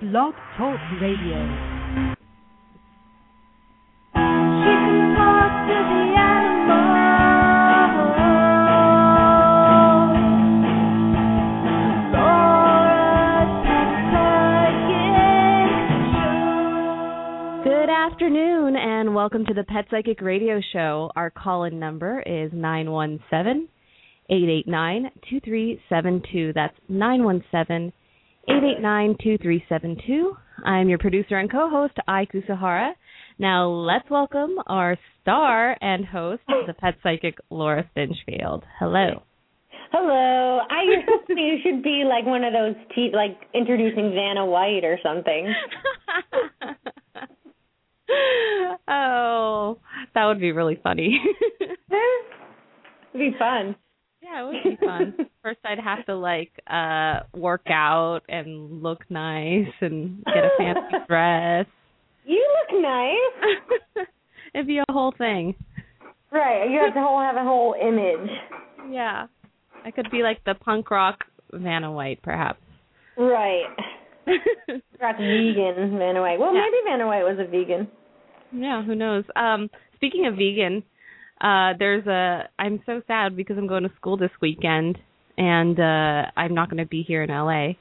Blog Talk Radio. Good afternoon and welcome to the Pet Psychic Radio Show. Our call in number is 917 889 2372. That's 917 889 2372. I'm your producer and co host, Ai Kusuhara. Now let's welcome our star and host, the Pet Psychic Laura Stinchfield. Hello. Hello. I you should be like one of those te- like introducing Vanna White or something. oh, that would be really funny. It'd be fun. Yeah, it would be fun. First, I'd have to like uh work out and look nice and get a fancy dress. You look nice. It'd be a whole thing. Right. You have to whole have a whole image. Yeah, I could be like the punk rock Vanna White, perhaps. Right. That's vegan Vanna White. Well, Yeah. maybe Vanna White was a vegan. Yeah, who knows? Um, speaking of vegan, uh, there's a. I'm so sad because I'm going to school this weekend, and uh, I'm not going to be here in LA.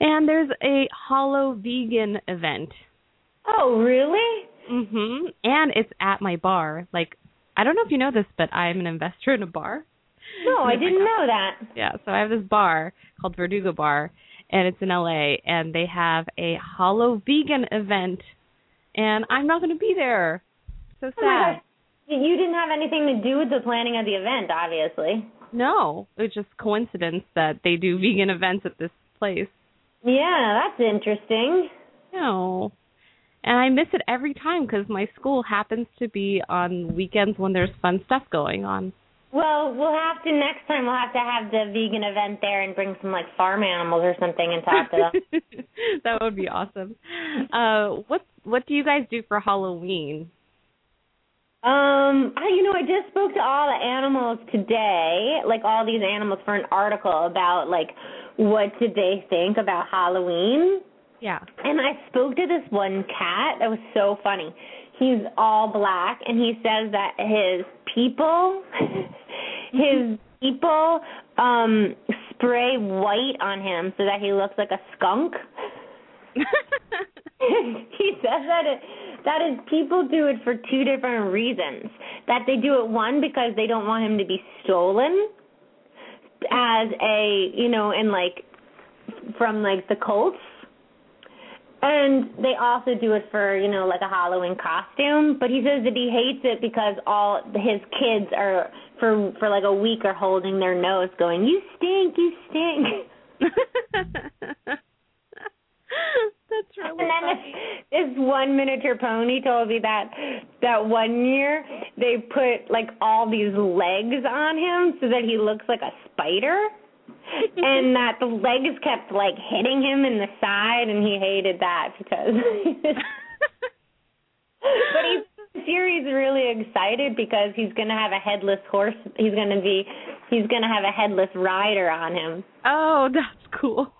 And there's a Hollow Vegan event. Oh, really? Mhm. And it's at my bar. Like, I don't know if you know this, but I'm an investor in a bar. No, I Oh my didn't know that. Yeah, so I have this bar called Verdugo Bar, and it's in LA, and they have a Hollow Vegan event, and I'm not going to be there. So sad. Oh my gosh. You didn't have anything to do with the planning of the event, obviously. No, it's just coincidence that they do vegan events at this place. Yeah, that's interesting. No. And I miss it every time because my school happens to be on weekends when there's fun stuff going on. Well, we'll have to next time. We'll have to have the vegan event there and bring some like farm animals or something and talk to them. that would be awesome. Uh, what what do you guys do for Halloween? Um, I, you know, I just spoke to all the animals today, like all these animals for an article about like what did they think about Halloween. Yeah. And I spoke to this one cat. That was so funny. He's all black and he says that his people his people um spray white on him so that he looks like a skunk. he says that it, that his people do it for two different reasons. That they do it one because they don't want him to be stolen as a you know, and like from like the cults. And they also do it for, you know, like a Halloween costume. But he says that he hates it because all his kids are for for like a week are holding their nose going, You stink, you stink That's really And then funny. this, this one miniature pony told me that that one year they put like all these legs on him so that he looks like a spider, and that the legs kept like hitting him in the side, and he hated that because. but he's this year he's really excited because he's gonna have a headless horse. He's gonna be he's gonna have a headless rider on him. Oh, that's cool.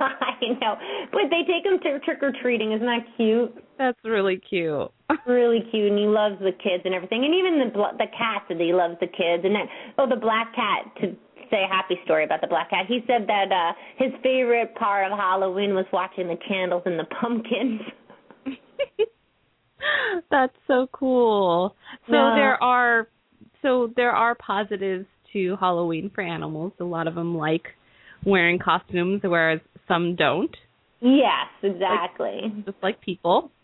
I know, but they take him to trick or treating. Isn't that cute? That's really cute. really cute and he loves the kids and everything and even the bl- the cat that he loves the kids and then oh the black cat to say a happy story about the black cat he said that uh his favorite part of halloween was watching the candles and the pumpkins That's so cool. So Yeah. there are so there are positives to Halloween for animals. A lot of them like wearing costumes whereas some don't, yes exactly. just like people.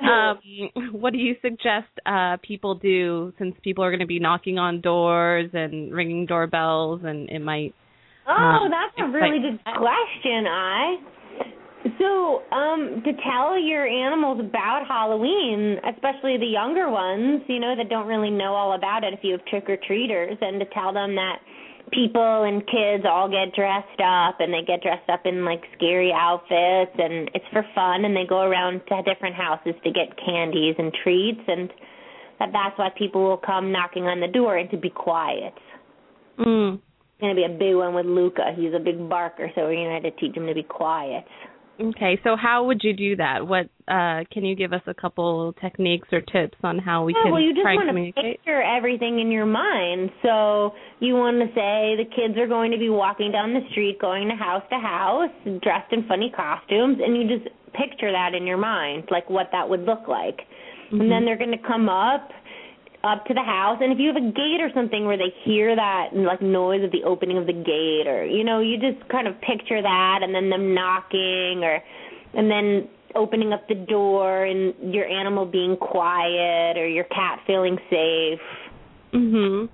Um what do you suggest uh people do since people are going to be knocking on doors and ringing doorbells and it might oh um, that's a really like- good question i. So um to tell your animals about halloween especially the younger ones you know that don't really know all about it if you have trick or treaters and to tell them that people and kids all get dressed up and they get dressed up in like scary outfits and it's for fun and they go around to different houses to get candies and treats and that that's why people will come knocking on the door and to be quiet. mm, It's gonna be a big one with Luca. He's a big barker, so we're gonna have to teach him to be quiet. Okay, so how would you do that? What uh can you give us a couple techniques or tips on how we Yeah, can well, you just try want to communicate? picture everything in your mind. So you want to say the kids are going to be walking down the street, going to house to house, dressed in funny costumes, and you just picture that in your mind, like what that would look like. And Mm-hmm. then they're going to come up up to the house and if you have a gate or something where they hear that like noise of the opening of the gate or you know you just kind of picture that and then them knocking or and then opening up the door and your animal being quiet or your cat feeling safe. Mhm.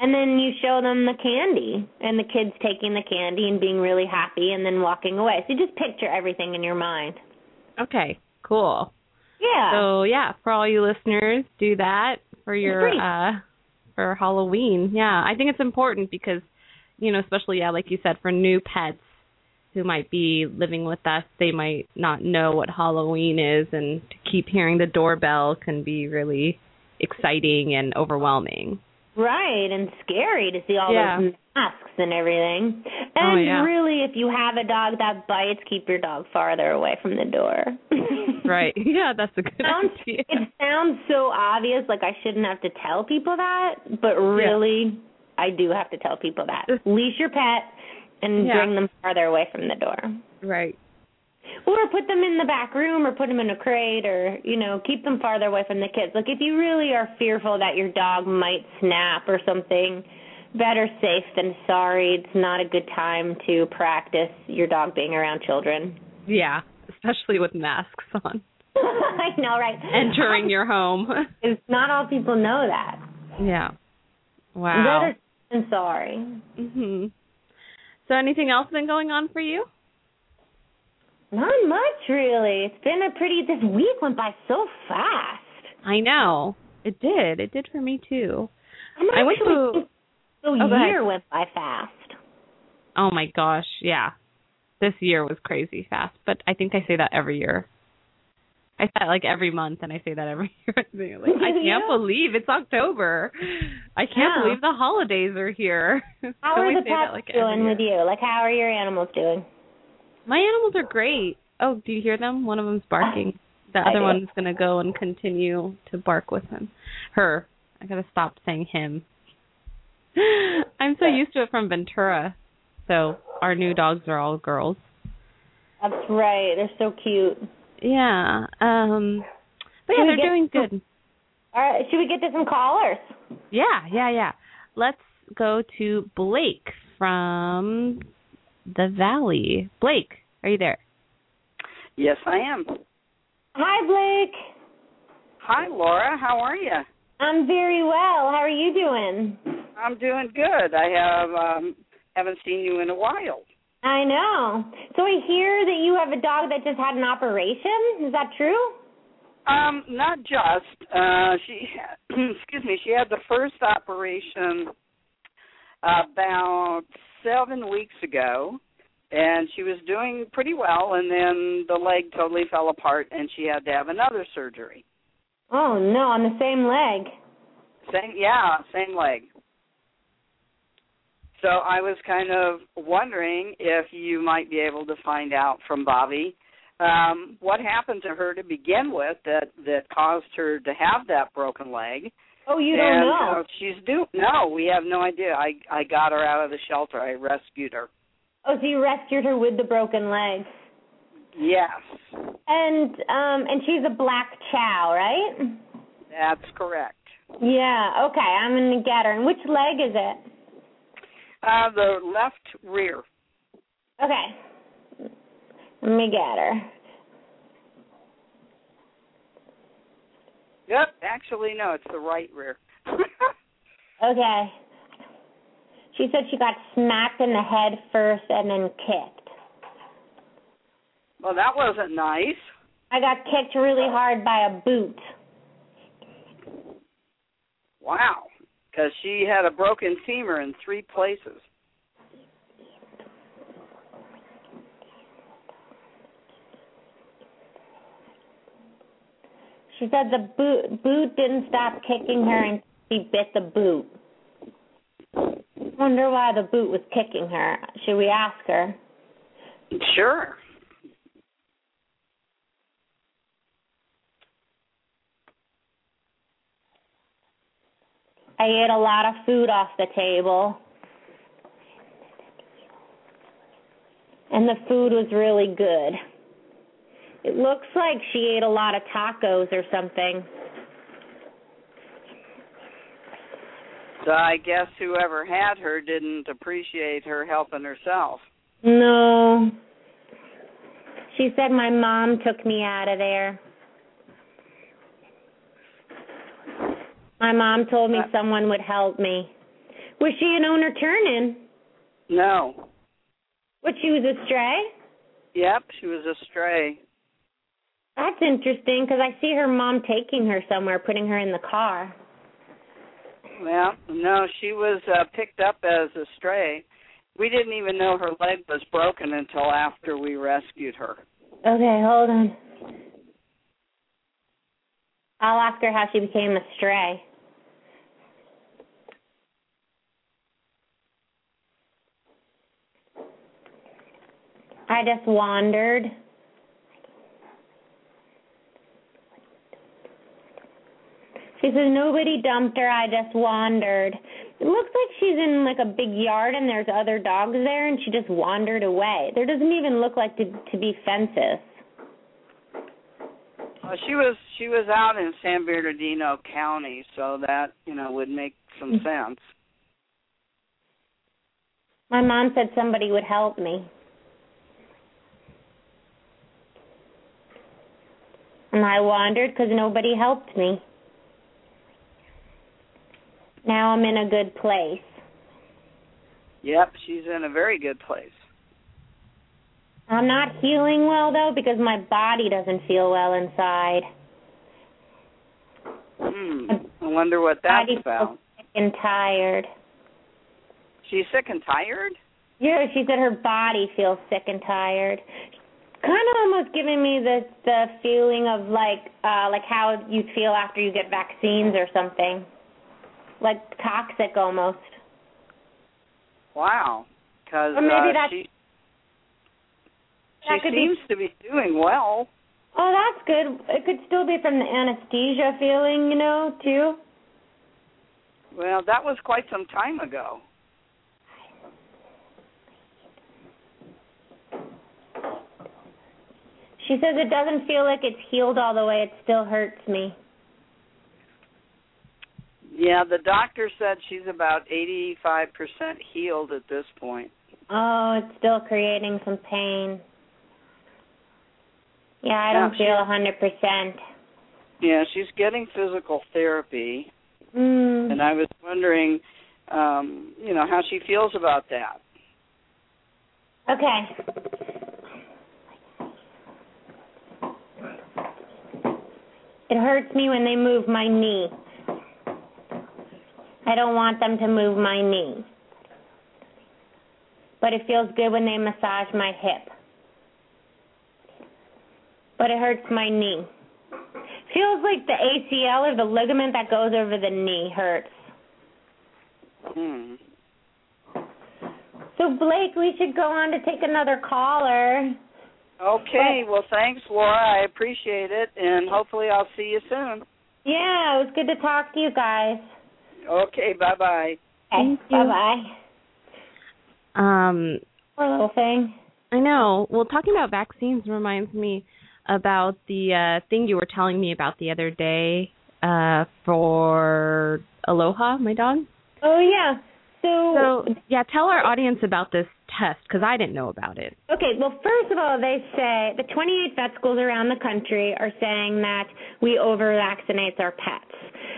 and then you show them the candy and the kids taking the candy and being really happy and then walking away. So you just picture everything in your mind. Okay, cool. yeah. So yeah, for all you listeners, do that for your uh for Halloween. Yeah, I think it's important because you know, especially yeah, like you said, for new pets who might be living with us, they might not know what Halloween is, and to keep hearing the doorbell can be really exciting and overwhelming. Right, and scary to see all Yeah. those masks and everything. Oh, And yeah. really, if you have a dog that bites, keep your dog farther away from the door. Right. Yeah, that's a good sounds, idea. it sounds so obvious, like I shouldn't have to tell people that, but really, I do have to tell people that. Leash your pet and Yeah. bring them farther away from the door. Right. Or put them in the back room or put them in a crate or, you know, keep them farther away from the kids. Like if you really are fearful that your dog might snap or something, better safe than sorry. It's not a good time to practice your dog being around children. Yeah, especially with masks on. I know, right? Entering your home. It's not all people know that. yeah. Wow. Better safe than sorry. Mhm. So anything else been going on for you? Not much really. It's been a pretty this week went by so fast. I know. It did. It did for me too. I went to- the Oh, year went by fast. Oh my gosh, yeah. This year was crazy fast, but I think I say that every year. I say that like every month, and I say that every year. I like, I can't Yeah. believe it's October. I can't Yeah. believe the holidays are here. How So are the pets like, doing year. with you? Like how are your animals doing? My animals are great. Oh, do you hear them? One of them's barking. The I other do. one's gonna go and continue to bark with him. Her. I gotta stop saying him. I'm so used to it from Ventura. So our new dogs are all girls. That's right. They're so cute. Yeah. Um but yeah, they're get doing good. All right, should we get to some callers? Yeah, yeah, yeah. Let's go to Blake from the Valley. Blake, are you there? Yes, I am. Hi, Blake. Hi, Laura. How are you? I'm very well. How are you doing? I'm doing good. I have um haven't seen you in a while. I know. So I hear that you have a dog that just had an operation. Is that true? Um, not just. Uh she excuse me, she had the first operation about seven weeks ago and she was doing pretty well and then the leg totally fell apart and she had to have another surgery. Oh no, on the same leg. Same, yeah, same leg. So I was kind of wondering if you might be able to find out from Bobby um, what happened to her to begin with that that caused her to have that broken leg. Oh, you don't know. how she's do no, we have no idea. I I got her out of the shelter. I rescued her. Oh, so you rescued her with the broken leg. Yes, And um and she's a black chow, right? that's correct. Yeah, okay, I'm gonna get her. And which leg is it? Uh, the left rear. Okay. Let me get her. Yep, actually no, it's the right rear. Okay. She said she got smacked in the head first and then kicked. well, that wasn't nice. I got kicked really hard by a boot. Wow, because she had a broken femur in three places. She said the boot boot didn't stop kicking her and she bit the boot. Wonder why the boot was kicking her. Should we ask her? Sure. I ate a lot of food off the table. And the food was really good. It looks like she ate a lot of tacos or something. So I guess whoever had her didn't appreciate her helping herself. No. She said my mom took me out of there. My mom told me Uh, someone would help me. Was she an owner turn-in? No. What, she was a stray? Yep, she was a stray. That's interesting because I see her mom taking her somewhere, putting her in the car. Well, no, she was uh, picked up as a stray. We didn't even know her leg was broken until after we rescued her. Okay, hold on. I'll ask her how she became a stray. I just wandered. She says nobody dumped her. I just wandered. It looks like she's in like a big yard and there's other dogs there, and she just wandered away. There doesn't even look like to to be fences. Uh, she was she was out in San Bernardino County, so that you know would make some sense. My mom said somebody would help me. And I wandered because nobody helped me. Now I'm in a good place. Yep, she's in a very good place. I'm not healing well though because my body doesn't feel well inside. Hmm. I wonder what that's body about. feels sick and tired. She's sick and tired. Yeah, she said her body feels sick and tired. Kind of almost giving me the the feeling of like uh like how you feel after you get vaccines or something. Like toxic almost. Wow. Because Or maybe uh, that's- she that she could be- seems to be doing well. Oh, that's good. It could still be from the anesthesia feeling, you know, too. Well, that was quite some time ago. She says it doesn't feel like it's healed all the way. It still hurts me. Yeah, the doctor said she's about 85% healed at this point. Oh, it's still creating some pain. Yeah, I don't she- feel a hundred percent. Yeah, she's getting physical therapy, Mm. and I was wondering, um, you know, how she feels about that. Okay. It hurts me when they move my knee. I don't want them to move my knee. But it feels good when they massage my hip. But it hurts my knee. Feels like the ACL or the ligament that goes over the knee hurts. Hmm. So Blake, we should go on to take another caller. Okay, well, thanks, Laura. I appreciate it, and hopefully I'll see you soon. Yeah, it was good to talk to you guys. Okay, bye-bye. Thank you. Bye bye. Um, Poor little thing. I know. Well, talking about vaccines reminds me about the uh thing you were telling me about the other day uh for Aloha, my dog. Oh yeah. So, So, yeah, tell our audience about this test cuz I didn't know about it. okay, well first of all they say the 28 vet schools around the country are saying that we over vaccinate our pets.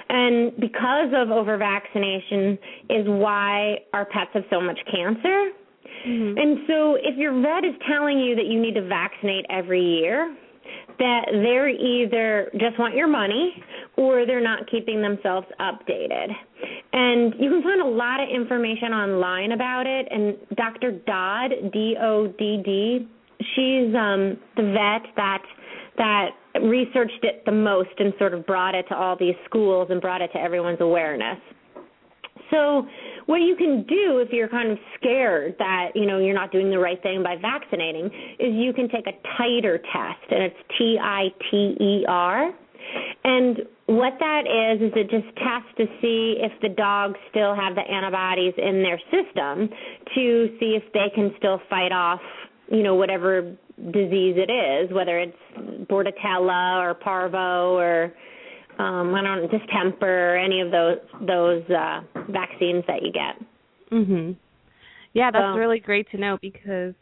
And because of over vaccination is why our pets have so much cancer. Mm-hmm. And so if your vet is telling you that you need to vaccinate every year, that they're either just want your money or they're not keeping themselves updated. And you can find a lot of information online about it and Dr. Dodd, D O D D, she's um the vet that that researched it the most and sort of brought it to all these schools and brought it to everyone's awareness. So what you can do if you're kind of scared that, you know, you're not doing the right thing by vaccinating is you can take a titer test and it's T I T E R. And what that is is it just tests to see if the dogs still have the antibodies in their system to see if they can still fight off, you know, whatever disease it is, whether it's bordetella or parvo or um I don't distemper, any of those those uh vaccines that you get. Mhm. Yeah, that's So- really great to know because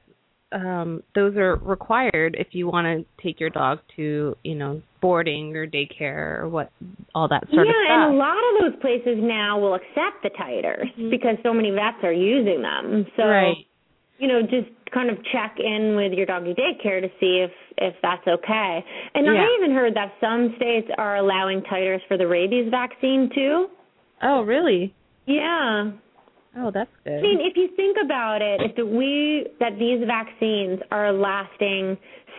um those are required if you want to take your dog to, you know, boarding or daycare or what all that sort yeah, of stuff. Yeah, and a lot of those places now will accept the titers Mhm. because so many vets are using them. So right. You know, just kind of check in with your doggy daycare to see if if that's okay. And Yeah. I even heard that some states are allowing titers for the rabies vaccine too. Oh, really? Yeah. Oh, that's good. I mean, if you think about it, if the, we that these vaccines are lasting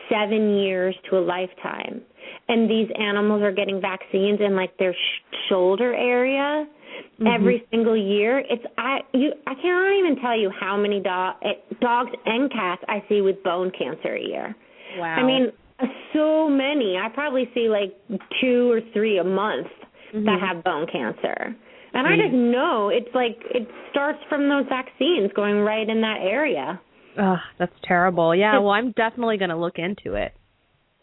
seven years to a lifetime, and these animals are getting vaccines in like their sh- shoulder area Mhm. every single year, it's I you I can't even tell you how many dog eh, dogs and cats I see with bone cancer a year. wow. I mean, so many. I probably see like two or three a month Mhm. that have bone cancer. And I just know it's like it starts from those vaccines going right in that area. Ugh, that's terrible. Yeah, well, I'm definitely going to look into it.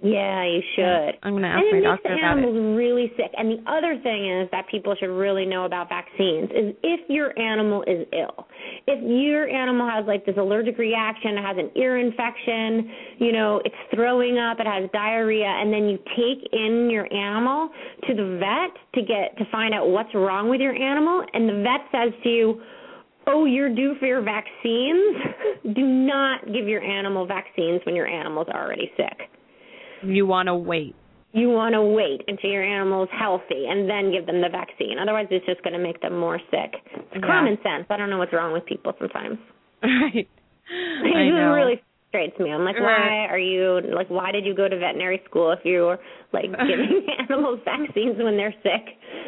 Yeah, you should. I'm going to ask and my it makes doctor the about it. animals really sick. And the other thing is that people should really know about vaccines is if your animal is ill. If your animal has like this allergic reaction, it has an ear infection, you know, it's throwing up, it has diarrhea, and then you take in your animal to the vet to get to find out what's wrong with your animal, and the vet says to you, Oh, you're due for your vaccines. Do not give your animal vaccines when your animal's already sick You want to wait. you want to wait until your animal's healthy and then give them the vaccine. Otherwise, it's just going to make them more sick. It's Yeah. common sense. I don't know what's wrong with people sometimes. Right. It I know. really frustrates me. I'm like, Right. why are you like? Why did you go to veterinary school if you're like giving animals vaccines when they're sick?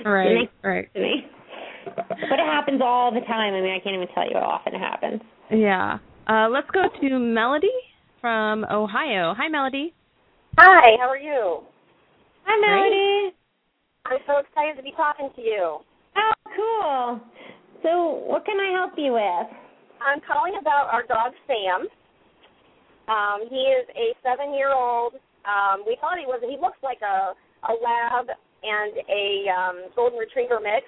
Right, right. to me. But it happens all the time. I mean, I can't even tell you how often it happens. Yeah. Uh, let's go to Melody from Ohio. Hi, Melody. Hi, how are you? Hi, Melody. I'm so excited to be talking to you. Oh, cool. So, what can I help you with? I'm calling about our dog Sam. Um, he is a seven-year-old. Um, we thought he was. He looks like a a lab and a um, golden retriever mix.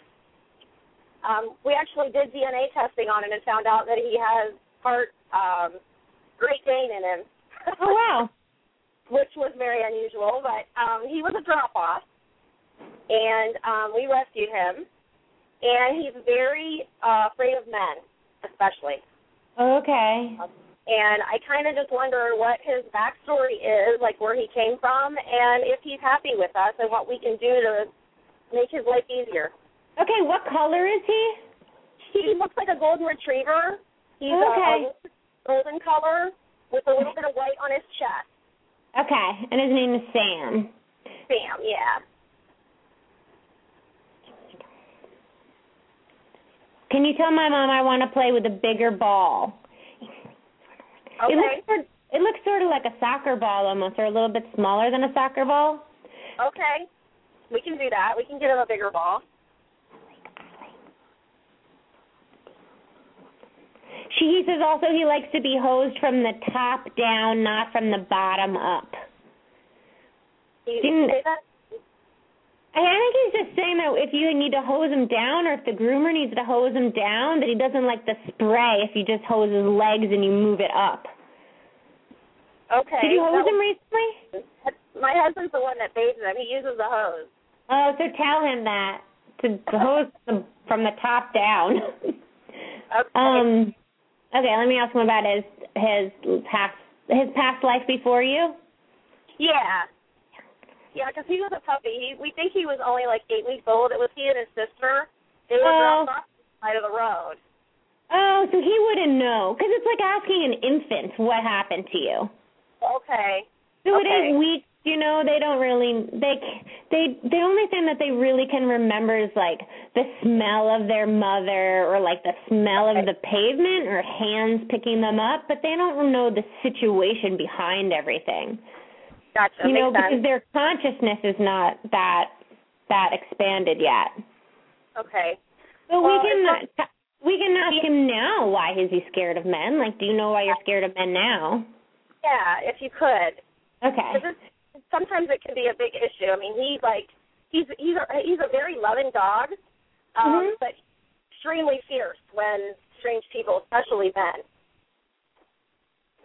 Um, we actually did DNA testing on him and found out that he has part um, Great Dane in him. Oh, wow. which was very unusual. But um, he was a drop off, and um, we rescued him. And he's very uh, afraid of men, especially. Okay. And I kind of just wonder what his backstory is, like where he came from, and if he's happy with us, and what we can do to make his life easier. Okay, what color is he? He looks like a golden retriever. He's Okay. a, a golden color with a little bit of white on his chest. Okay, and his name is Sam. Sam, yeah. Can you tell my mom I want to play with a bigger ball? It Okay. looks sort it looks sort of like a soccer ball almost, or a little bit smaller than a soccer ball. Okay. We can do that. We can get him a bigger ball. She he says also he likes to be hosed from the top down, not from the bottom up. Didn't- say that? I think he's just saying that if you need to hose him down, or if the groomer needs to hose him down, that he doesn't like the spray if you just hose his legs and you move it up. Okay. Did you hose him recently? My husband's the one that bathes him. He uses a hose. Oh, so tell him that to, hose from the top down. Okay. um, okay, let me ask him about his his past his past life before you. yeah. Yeah, because he was a puppy. He, we think he was only like eight weeks old. It was he and his sister. They were Oh. dropped off the side of the road. Oh, so he wouldn't know because it's like asking an infant what happened to you. Okay. So it Okay. is weeks, you know. They don't really they they the only thing that they really can remember is like the smell of their mother or like the smell of the pavement or hands picking them up, but they don't know the situation behind everything. Gotcha. you know, because their consciousness is not that that expanded yet. Okay. But Well, we can it's we can ask him now why is he scared of men? Like, do you know why you're scared of men now? Yeah, if you could. Okay. Sometimes it can be a big issue. I mean, he like he's he's a, he's a very loving dog, um, Mhm. but extremely fierce when strange people, especially men.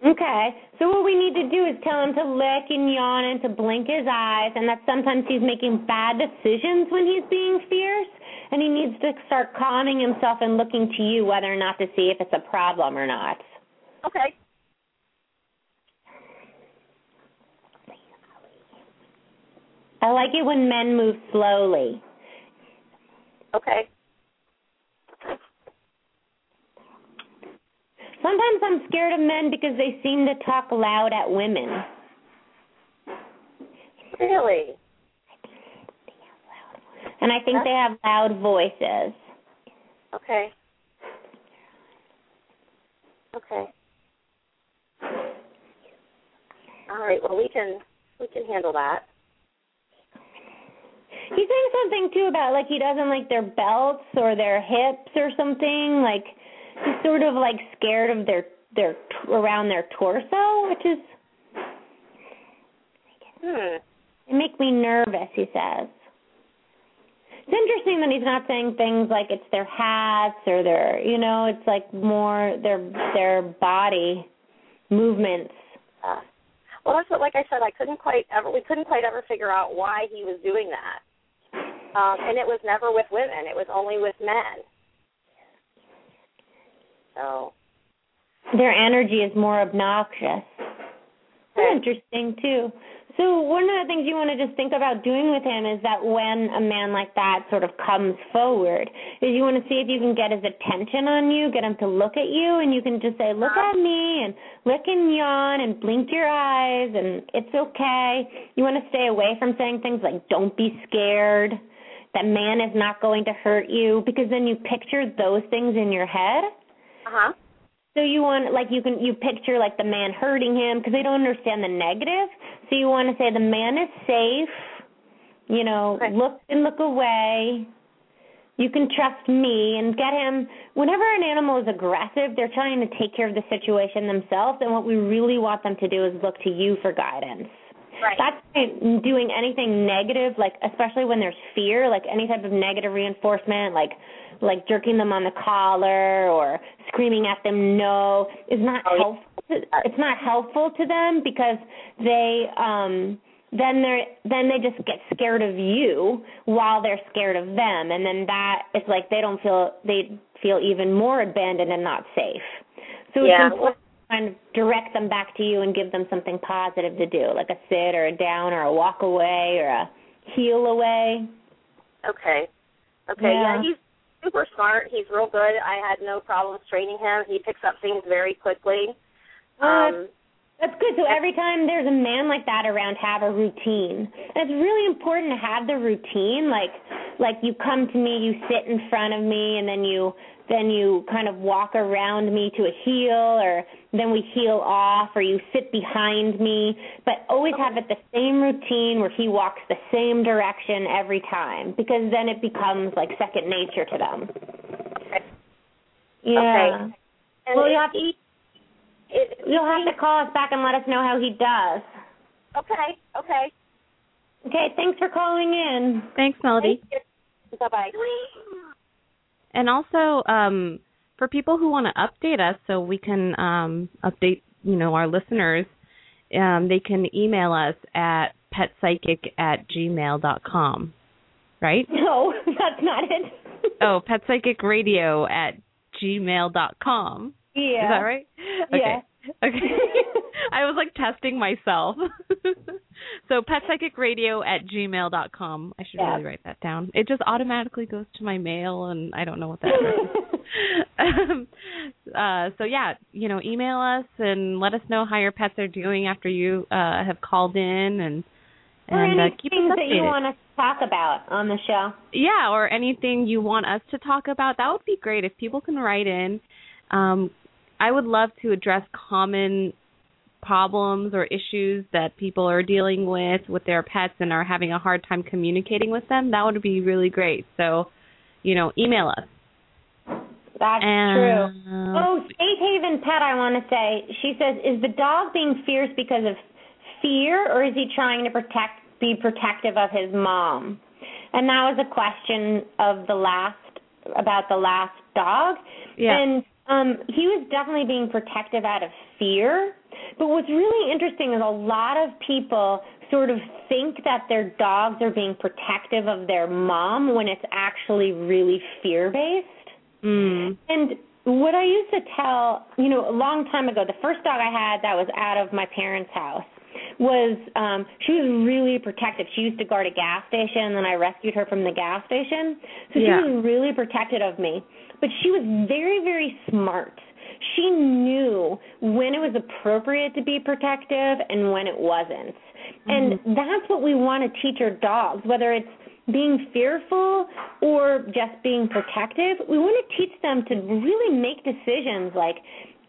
Okay. So what we need to do is tell him to lick and yawn and to blink his eyes and that sometimes he's making bad decisions when he's being fierce and he needs to start calming himself and looking to you whether or not to see if it's a problem or not. Okay. I like it when men move slowly. Okay. Sometimes I'm scared of men because they seem to talk loud at women. Really? And I think they have loud voices. Okay. Okay. All right. Well, we can we can handle that. He's saying something too about like he doesn't like their belts or their hips or something. Like he's sort of like scared of their their around their torso, which is Hmm. it make me nervous. He says. It's interesting that he's not saying things like it's their hats or their you know it's like more their their body movements. Uh, well, that's what, like I said, I couldn't quite ever. We couldn't quite ever figure out why he was doing that. Um, and it was never with women; it was only with men. So Their energy is more obnoxious. That's interesting too. So one of the things you want to just think about doing with him is that when a man like that sort of comes forward, is you want to see if you can get his attention on you, get him to look at you, and you can just say, "Look at me," and lick and yawn and blink your eyes, and it's okay. You want to stay away from saying things like, "Don't be scared." That man is not going to hurt you because then you picture those things in your head. Uh huh. So you want like you can you picture like the man hurting him because they don't understand the negative. So you want to say the man is safe. You know, Okay. look and look away. You can trust me and get him. Whenever an animal is aggressive, they're trying to take care of the situation themselves, and what we really want them to do is look to you for guidance. Right. That's why doing anything negative, like especially when there's fear, like any type of negative reinforcement, like like jerking them on the collar or screaming at them no, is not Oh, helpful. To, it's not helpful to them because they um then they're then they just get scared of you while they're scared of them and then that it's like they don't feel they feel even more abandoned and not safe. So it's Yeah. important kind of direct them back to you and give them something positive to do, like a sit or a down or a walk away or a heel away. Okay. Okay. Yeah. Yeah. he's super smart. He's real good. I had no problems training him. He picks up things very quickly. Um, That's good. So every time there's a man like that around, have a routine. And it's really important to have the routine. Like, like you come to me, you sit in front of me, and then you then you kind of walk around me to a heel, or then we heel off, or you sit behind me. But always have it the same routine where he walks the same direction every time, because then it becomes like second nature to them. Yeah. Okay. and Well, you if have to- it, You'll have to call us back and let us know how he does. Okay. Okay. Okay, thanks for calling in. Thanks, Melody. Bye bye. And also, um, for people who want to update us so we can um, update, you know, our listeners, um, they can email us at petpsychic at gmail dot com. Right? No, that's not it. Oh, petpsychicradio at gmail dot com. yeah. Is that right? Yeah. Okay. Okay. I was like testing myself. so petpsychicradio at gmail dot com. I should Yeah. really write that down. It just automatically goes to my mail and I don't know what that is. um, uh, so yeah, you know, email us and let us know how your pets are doing after you uh, have called in and or and uh, keep us that you want us to talk about on the show. Yeah, or anything you want us to talk about. That would be great if people can write in. Um, I would love to address common problems or issues that people are dealing with with their pets and are having a hard time communicating with them, that would be really great. So, you know, email us. That's and, true. Oh, Safe Haven Pet, I want to say, she says, is the dog being fierce because of fear, or is he trying to protect, be protective of his mom? And that was a question of the last about the last dog. Yeah. And um, he was definitely being protective out of fear. But what's really interesting is a lot of people sort of think that their dogs are being protective of their mom when it's actually really fear based. Mm. And what I used to tell, you know, a long time ago, the first dog I had that was out of my parents' house was um she was really protective. She used to guard a gas station and then I rescued her from the gas station. So Yeah. she was really protective of me. But she was very, very smart. She knew when it was appropriate to be protective and when it wasn't. And that's what we want to teach our dogs, whether it's being fearful or just being protective. We want to teach them to really make decisions like,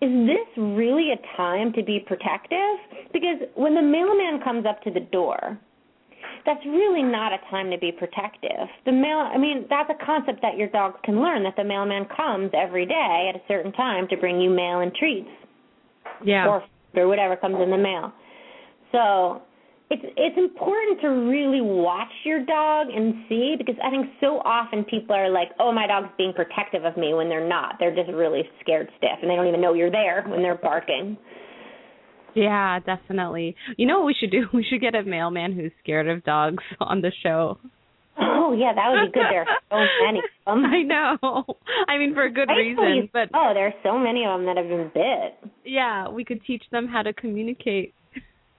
is this really a time to be protective? Because when the mailman comes up to the door, that's really not a time to be protective. The mail I mean, that's a concept that your dogs can learn that the mailman comes every day at a certain time to bring you mail and treats Yeah. or or whatever comes in the mail. So it's it's important to really watch your dog and see because I think so often people are like, "Oh, my dog's being protective of me," when they're not. They're just really scared stiff and they don't even know you're there when they're barking. Yeah, definitely. You know what we should do? We should get a mailman who's scared of dogs on the show. Oh yeah, that would be good. There are so many of them. I know. I mean, for a good reason, but oh, there are so many of them that have been bit. yeah, we could teach them how to communicate.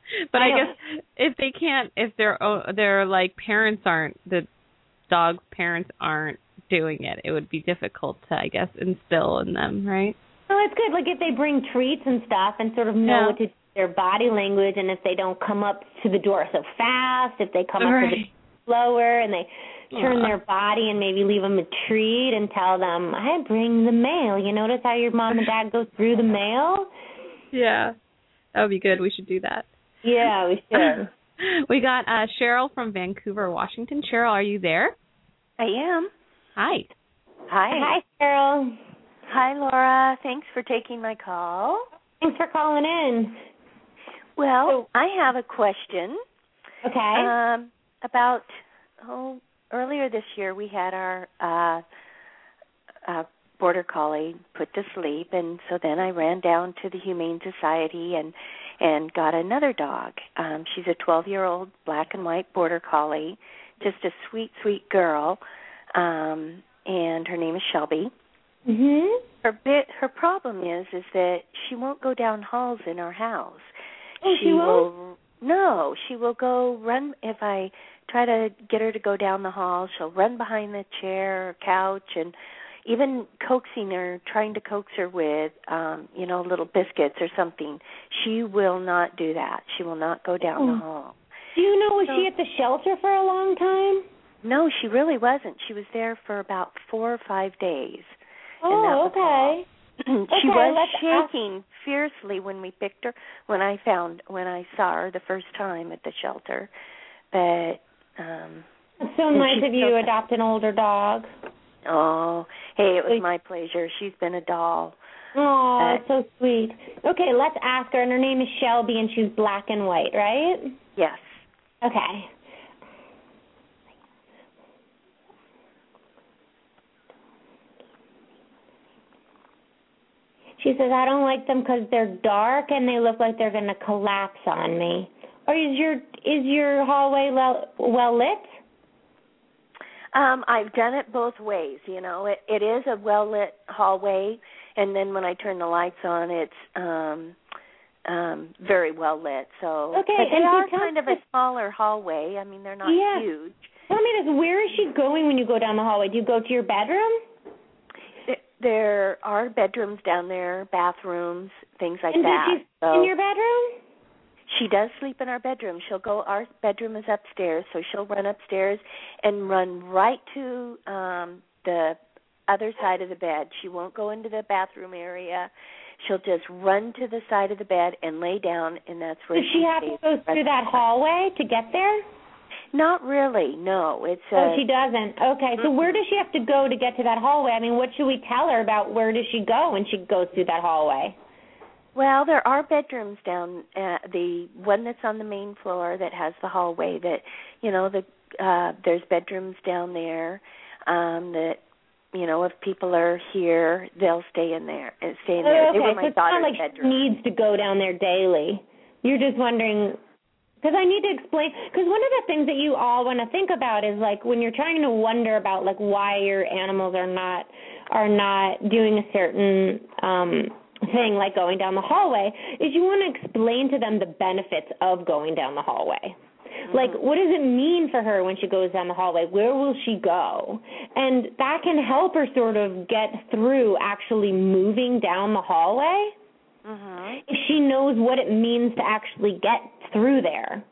But I I, guess if they can't, if their o- their like parents aren't the dog's parents aren't doing it, it would be difficult to I guess instill in them, right? Oh, it's good. Like if they bring treats and stuff and sort of know Yeah. what to their body language and if they don't come up to the door so fast, if they come up to the Right. slower and they turn Aw. their body and maybe leave them a treat and tell them, I bring the mail. You notice how your mom and dad go through the mail? Yeah, that would be good. We should do that. Yeah, we should. we got uh Cheryl from Vancouver, Washington. Cheryl, are you there? I am. Hi. Hi. Hi, Cheryl. Hi, Laura. Thanks for taking my call. Thanks for calling in. Well, I have a question Okay. um, about oh earlier this year we had our uh, uh, border collie put to sleep, and so then I ran down to the Humane Society and and got another dog. Um, she's a 12 year old black and white border collie, just a sweet sweet girl, um, and her name is Shelby. mhm. her bit her problem is is that she won't go down halls in our house. Oh, she won't? will no, she will go run if I try to get her to go down the hall, she'll run behind the chair or couch and even coaxing her, trying to coax her with um, you know, little biscuits or something. She will not do that. She will not go down Oh. the hall. Do you know was So- she at the shelter for a long time? No, she really wasn't. She was there for about 4 or 5 days. Oh, okay. she Okay, was let's ask- shaking fiercely when we picked her when I found when I saw her the first time at the shelter. But um It's so nice of you so- to adopt an older dog. Oh, hey, it was my pleasure. She's been a doll. Oh, Uh, that's so sweet. Okay, let's ask her. And her name is Shelby, and she's black and white, right? Yes. Okay. She says, I don't like them because they're dark and they look like they're going to collapse on me. Or is your is your hallway well, well lit? Um, I've done it both ways, you know. It it is a well lit hallway and then when I turn the lights on it's um um very well lit. So Okay, but they and are kind of a smaller hallway. I mean they're not Yeah. huge. Tell me this: Where is she going when you go down the hallway? Do you go to your bedroom? There are bedrooms down there, bathrooms, things like and that. so in your bedroom? She does sleep in our bedroom. She'll go our bedroom is upstairs, so she'll run upstairs and run right to um the other side of the bed. She won't go into the bathroom area. she'll just run to the side of the bed and lay down, and that's where Does she have to go through that hallway to get there? Not really. No, it's uh, Oh, she doesn't. Okay, so where does she have to go to get to that hallway? I mean, what should we tell her about where does she go when she goes through that hallway? Well, there are bedrooms down uh, the one that's on the main floor that has the hallway that you know the uh there's bedrooms down there um that you know if people are here they'll stay in there and stay in there. Oh, they okay, were so my it's not like bedroom. needs to go down there daily. You're just wondering because I need to explain because one of the things that you all want to think about is like when you're trying to wonder about like why your animals are not are not doing a certain um thing like going down the hallway is you want to explain to them the benefits of going down the hallway. Like, what does it mean for her when she goes down the hallway? Where will she go? And that can help her sort of get through actually moving down the hallway Mhm. if she knows what it means to actually get through there.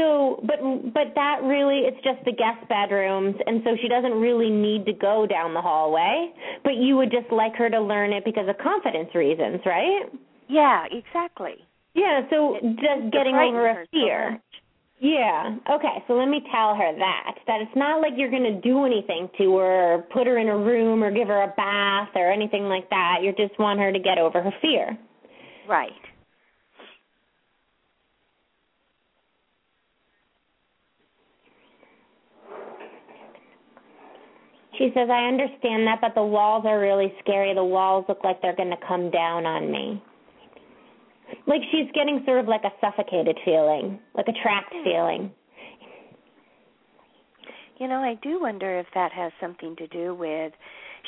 So, but but that really it's just the guest bedrooms and so she doesn't really need to go down the hallway, but you would just like her to learn it because of confidence reasons, right? Yeah, exactly. Yeah, so It- just getting over a fear. much. Yeah. Okay. So let me tell her that that it's not like you're going to do anything to her, or put her in a room, or give her a bath, or anything like that. You just want her to get over her fear. Right. She says, "I understand that, but the walls are really scary. The walls look like they're going to come down on me." Like she's getting sort of like a suffocated feeling, like a trapped feeling. You know, I do wonder if that has something to do with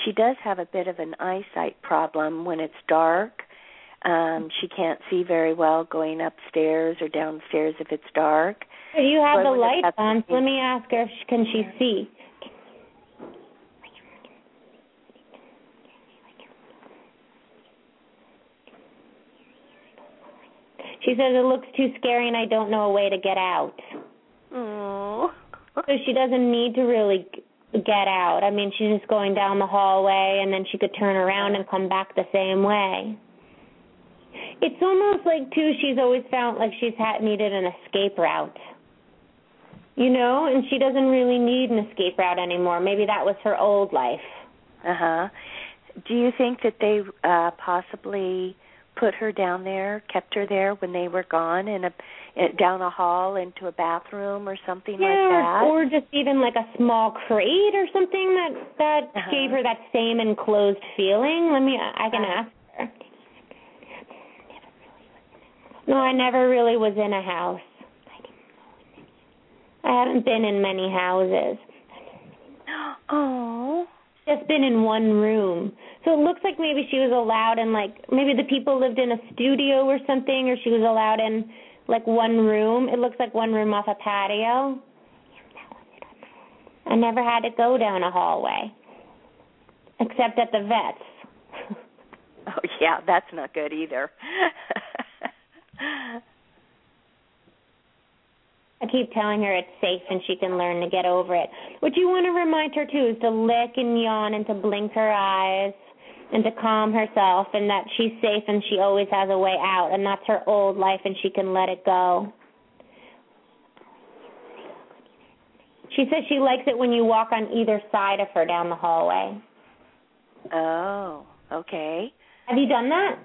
she does have a bit of an eyesight problem when it's dark. Um she can't see very well going upstairs or downstairs if it's dark. So you have So the lights on. Let me ask her if she, can she see. She says it looks too scary and I don't know a way to get out. Oh. So she doesn't need to really get out. I mean, she's just going down the hallway and then she could turn around and come back the same way. It's almost like too she's always felt like she's had needed an escape route. You know, and she doesn't really need an escape route anymore. Maybe that was her old life. Uh-huh. Do you think that they uh possibly put her down there, kept her there when they were gone in a in, down a hall into a bathroom or something yeah, like that? or just even like a small crate or something that that Uh-huh. gave her that same enclosed feeling. Let me I can Uh-huh. ask her. No, I never really was in a house. I haven't been in many houses. oh. Just been in one room. So it looks like maybe she was allowed in like maybe the people lived in a studio or something or she was allowed in like one room. It looks like one room off a patio. I never had to go down a hallway. Except at the vets. Oh yeah, that's not good either. I keep telling her it's safe and she can learn to get over it. What you want to remind her too is to lick and yawn and to blink her eyes and to calm herself and that she's safe and she always has a way out and that's her old life and she can let it go. She says she likes it when you walk on either side of her down the hallway. oh, okay. Have you done that?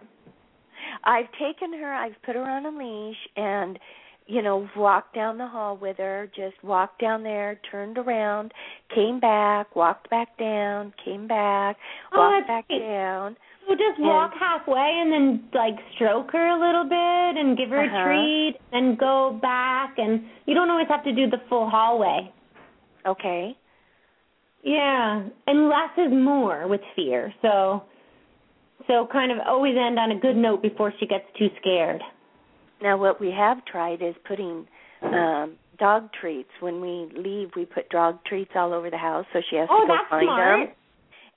I've taken her, I've put her on a leash and you know, walked down the hall with her, just walked down there, turned around, came back, walked back down, came back, Oh, walked back great. down. So just walk halfway and then like stroke her a little bit and give her Uh-huh. a treat and go back and you don't always have to do the full hallway. Okay. Yeah, and less is more with fear. So so kind of always end on a good note before she gets too scared. Now what we have tried is putting um dog treats. When we leave we put dog treats all over the house so she has Oh, to go that's find smart. them.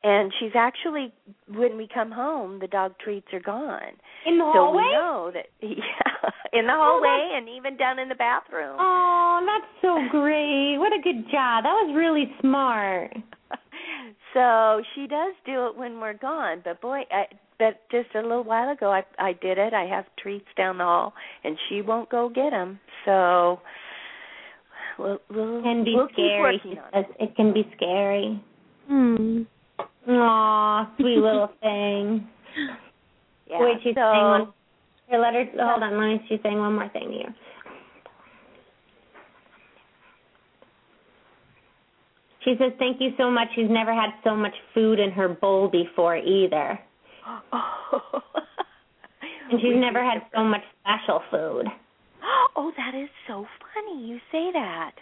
And she's actually when we come home the dog treats are gone. In the hallway. so we know that yeah, in the Oh, hallway and even down in the bathroom. Oh, that's so great. What a good job. That was really smart. so she does do it when we're gone, but boy, I, but just a little while ago I I did it. I have treats down the hall, and she won't go get them. So we'll we'll, It can be we'll scary. keep working on It, it can be scary. Hmm. Aw, sweet little thing. Yeah. Wait, she's so, saying one. Here, let her. Hold on. Let me. She's saying one more thing to you. She says, "Thank you so much. She's never had so much food in her bowl before either, Oh. and she's never had so much special food." Oh, that is so funny. You say that.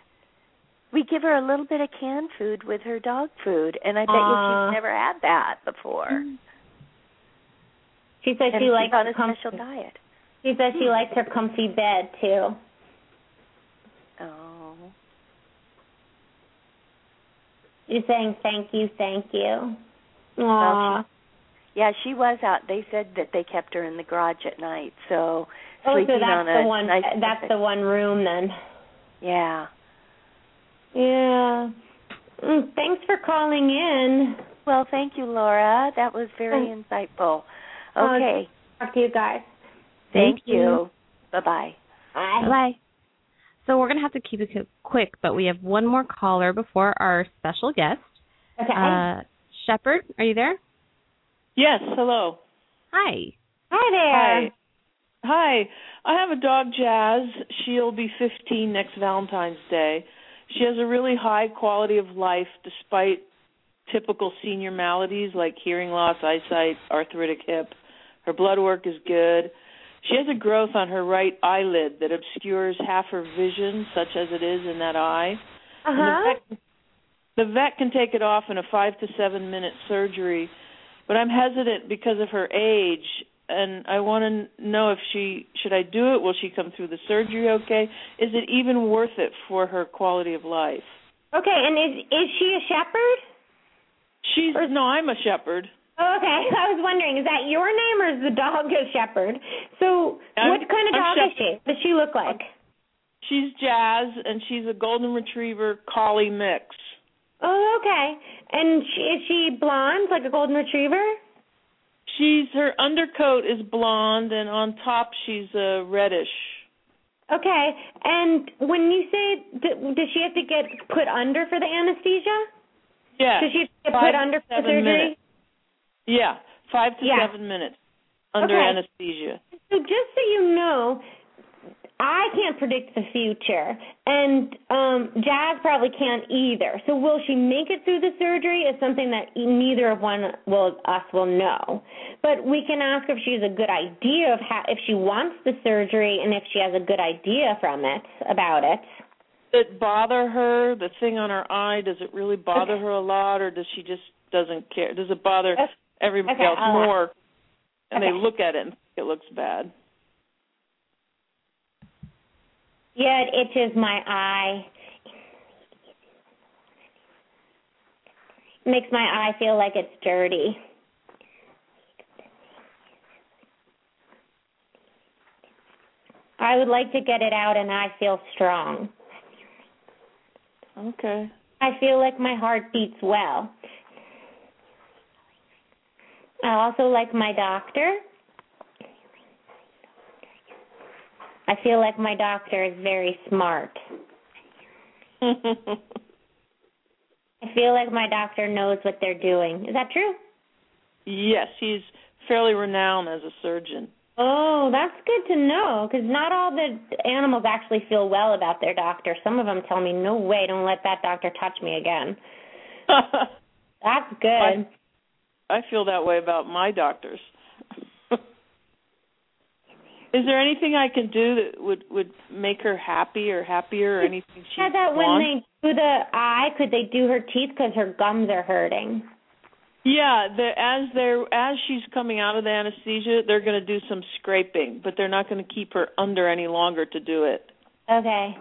We give her a little bit of canned food with her dog food, and I bet you she's never had that before. Mm. She says and she likes on her a comfy. special diet. She says she likes her comfy bed too. Oh. She's saying thank you, thank you. Well, Aw. Yeah, she was out. They said that they kept her in the garage at night, so Oh, sleeping so that's on a the one. nice that's the one room then. Yeah. Yeah. Mm, thanks for calling in. Well, thank you, Laura. That was very insightful. Oh, Okay. Talk to you guys. thank thank you. you. Bye bye. Bye. Bye. So we're gonna have to keep it quick, but we have one more caller before our special guest. Okay. Uh, Shepard, are you there? Yes, hello. Hi. Hi there. Hi. Hi. I have a dog, Jazz. She'll be 15 next Valentine's Day. She has a really high quality of life despite typical senior maladies like hearing loss, eyesight, arthritic hip. Her blood work is good. She has a growth on her right eyelid that obscures half her vision, such as it is in that eye. Uh And the huh. vet, the vet can take it off in a five to seven minute surgery, but I'm hesitant because of her age, and I want to know if she should I do it? Will she come through the surgery okay? Is it even worth it for her quality of life? Okay, and is is she a shepherd? She's no, I'm a shepherd. Oh, okay, I was wondering, is that your name or is the dog a shepherd? So, I'm- what kind of I'm dog is she? What does she look like? She's Jazz, and she's a golden retriever collie mix. Oh, okay. And she, is she blonde, like a golden retriever? She's her undercoat is blonde, and on top she's uh, reddish. Okay. And when you say, d- does she have to get put under for the anesthesia? Yeah. Does she have to get put under for the surgery? minutes. Yeah, five to Yeah. seven minutes under Okay. anesthesia. So just so you know, I can't predict the future, and um Jazz probably can't either. So will she make it through the surgery is something that neither of one will us will know. But we can ask if she has a good idea of how if she wants the surgery and if she has a good idea from it about it. Does it bother her? The thing on her eye, does it really bother her a lot, or does she just doesn't care? Does it bother Okay. everybody Okay, else I'll- more? And they look at it and think it looks bad. Yeah, it itches my eye. Makes my eye feel like it's dirty. I would like to get it out and I feel strong. Okay. I feel like my heart beats well. I also like my doctor. I feel like my doctor is very smart. I feel like my doctor knows what they're doing. Is that true? yes, he's fairly renowned as a surgeon. Oh, that's good to know because not all the animals actually feel well about their doctor. Some of them tell me, "No way, don't let that doctor touch me again." That's good. I feel that way about my doctors. Is there anything I can do that would would make her happy or happier or anything she Said that when they do the eye, could they do her teeth because her gums are hurting? Yeah, the, as they're as she's coming out of the anesthesia, they're going to do some scraping, but they're not going to keep her under any longer to do it. Okay.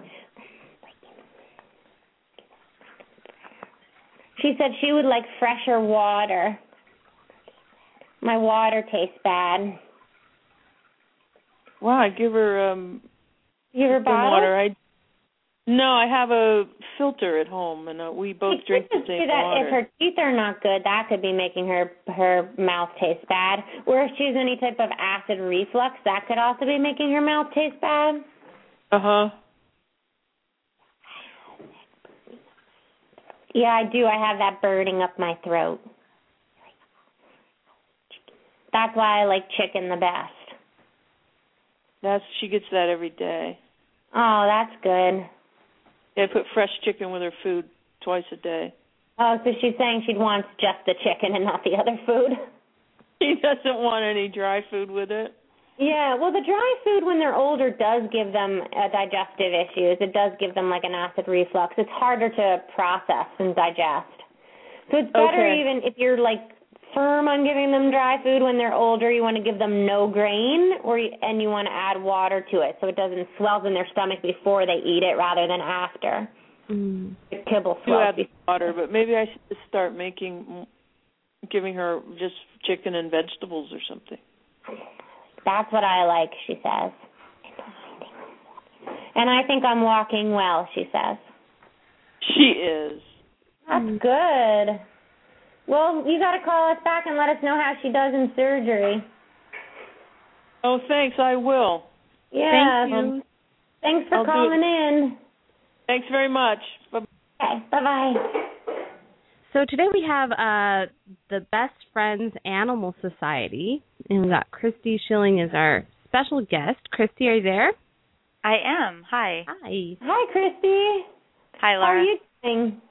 She said she would like fresher water. My water tastes bad. Wow, I give her um ever some bottle? water. I no, I have a filter at home, and uh, we both drink the same that water. If her teeth are not good, that could be making her her mouth taste bad. Or if she's any type of acid reflux, that could also be making her mouth taste bad. Uh huh. Yeah, I do. I have that burning up my throat. That's why I like chicken the best. That's she gets that every day. Oh, that's good. Yeah, I put fresh chicken with her food twice a day. Oh, so she's saying she wants just the chicken and not the other food. She doesn't want any dry food with it. Yeah, well, the dry food when they're older does give them uh, digestive issues. It does give them like an acid reflux. It's harder to process and digest. So it's better Okay. even if you're like firm on giving them dry food when they're older. You want to give them no grain, or you, and you want to add water to it so it doesn't swell in their stomach before they eat it rather than after. Mm. The kibble Do swells. add the water, but maybe I should just start making, giving her just chicken and vegetables or something. That's what I like, she says. And I think I'm walking well, she says. She is. That's good. Well, you got to call us back and let us know how she does in surgery. Oh, thanks. I will. Yeah. Thank you. Thanks for I'll calling in. Thanks very much. Bye. Okay. Bye bye. So today we have uh, the Best Friends Animal Society, and we've got Christy Schilling as our special guest. Christy, are you there? I am. Hi. Hi. Hi, Christy. Hi, Laura. How are you doing?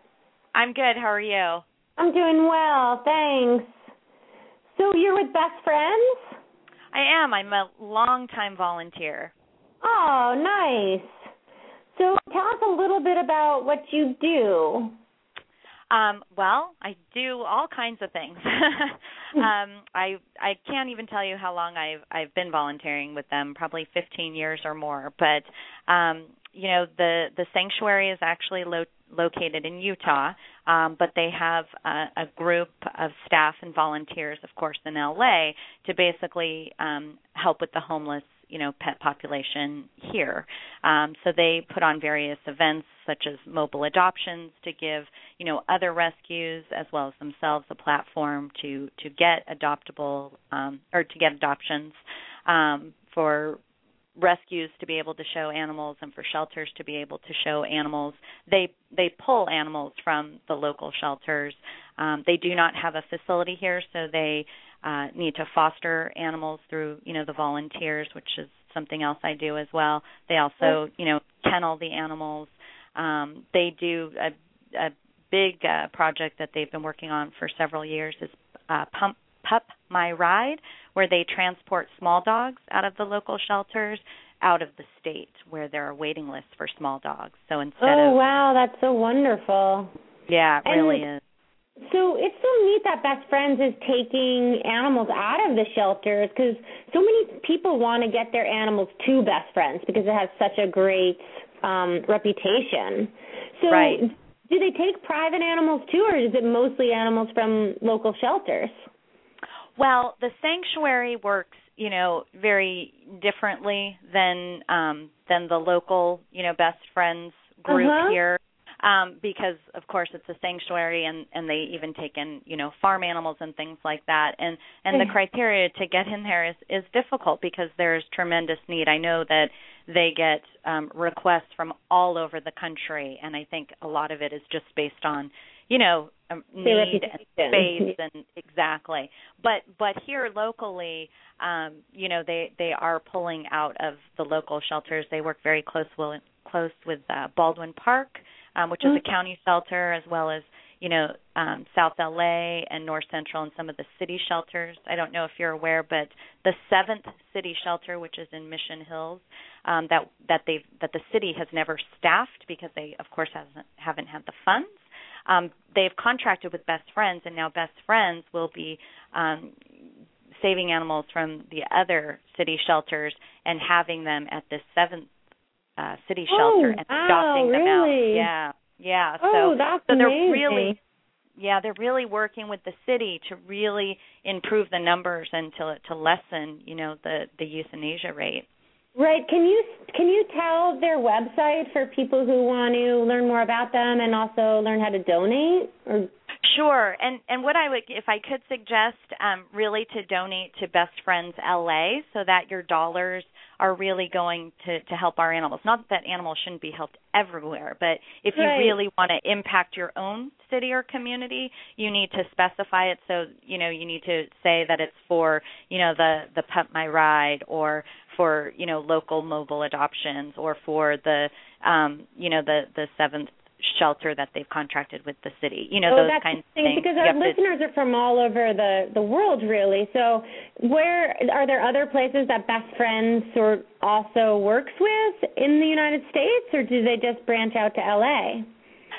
I'm good. How are you? I'm doing well, thanks. So you're with Best Friends? I am. I'm a longtime volunteer. Oh, nice. So tell us a little bit about what you do. Um, well, I do all kinds of things. um, I I can't even tell you how long I've I've been volunteering with them, probably 15 years or more. But um, you know, the the sanctuary is actually lo- located in Utah, um, but they have a, a group of staff and volunteers, of course, in LA to basically um, help with the homeless you know pet population here. Um, so they put on various events such as mobile adoptions to give you know other rescues as well as themselves a platform to to get adoptable um, or to get adoptions um, for rescues to be able to show animals and for shelters to be able to show animals. They they pull animals from the local shelters. Um, they do not have a facility here so they uh, need to foster animals through you know the volunteers which is something else I do as well. They also you know kennel the animals. Um, they do a, a big uh, project that they've been working on for several years is uh, pump pup my ride where they transport small dogs out of the local shelters out of the state where there are waiting lists for small dogs so instead Oh, of Oh wow, that's so wonderful. yeah it And- really is So it's so neat that Best Friends is taking animals out of the shelters because so many people want to get their animals to Best Friends because it has such a great um, reputation. So Right. do they take private animals too, or is it mostly animals from local shelters? Well, the sanctuary works, you know, very differently than um than the local, you know, best friends group Uh-huh. here. Um because of course it's a sanctuary and and they even take in, you know, farm animals and things like that. And and the criteria to get in there is is difficult because there's tremendous need. I know that they get um requests from all over the country and I think a lot of it is just based on, you know, um, need and space and exactly. But but here locally um you know they they are pulling out of the local shelters. They work very close will close with uh, Baldwin Park um which is a Mhm. county shelter as well as you know um South LA and North Central and some of the city shelters. I don't know if you're aware but the 7th city shelter which is in Mission Hills um that that they that the city has never staffed because they of course hasn't haven't had the funds um, they've contracted with Best Friends, and now Best Friends will be um, saving animals from the other city shelters and having them at this seventh uh, city Oh, shelter and wow, adopting them out. Yeah, yeah. Oh, so that's so they're amazing. really yeah they're really working with the city to really improve the numbers and to to lessen you know the the euthanasia rate Right. Can you can you tell their website for people who want to learn more about them and also learn how to donate? Or Sure. And and what I would if I could suggest um really to donate to Best Friends LA so that your dollars are really going to to help our animals. Not that animals shouldn't be helped everywhere, but if you Right. really want to impact your own city or community, you need to specify it so, you know, you need to say that it's for, you know, the the Pup My Ride or for, you know, local mobile adoptions or for the um, you know, the the seventh shelter that they've contracted with the city. You know, oh, those kinds of things. because our have to- listeners are from all over the the world, really. So, where are there other places that Best Friends sort also works with in the United States, or do they just branch out to LA?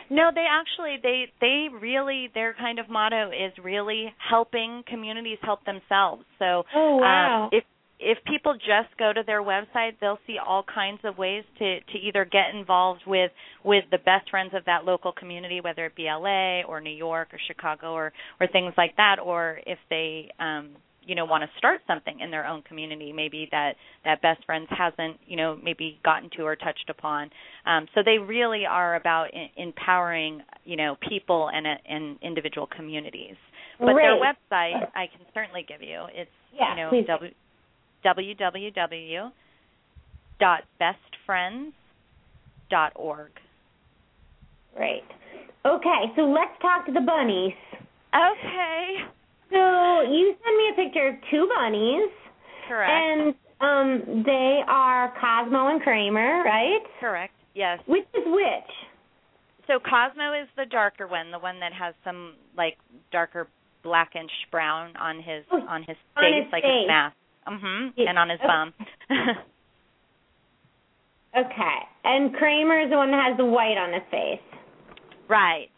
No, they actually they they really their kind of motto is really helping communities help themselves. So Oh, wow. um, if if people just go to their website, they'll see all kinds of ways to to either get involved with with the best friends of that local community, whether it be LA or New York or Chicago or or things like that, or if they um you know want to start something in their own community maybe that that best friends hasn't you know maybe gotten to or touched upon. Um, so they really are about in, empowering you know people and and individual communities. But their website i can certainly give you. It's Yeah, you know please. w, www dot bestfriends dot org Great. Okay, so let's talk to the bunnies. okay So you sent me a picture of two bunnies, correct and um, they are Cosmo and Kramer, right? correct yes Which is which? So Cosmo is the darker one, the one that has some like darker blackish brown on his Oh, on his on face, his like face. his mask. Mhm. Yeah, And on his okay. bum. Okay, and Kramer is the one that has the white on his face. right.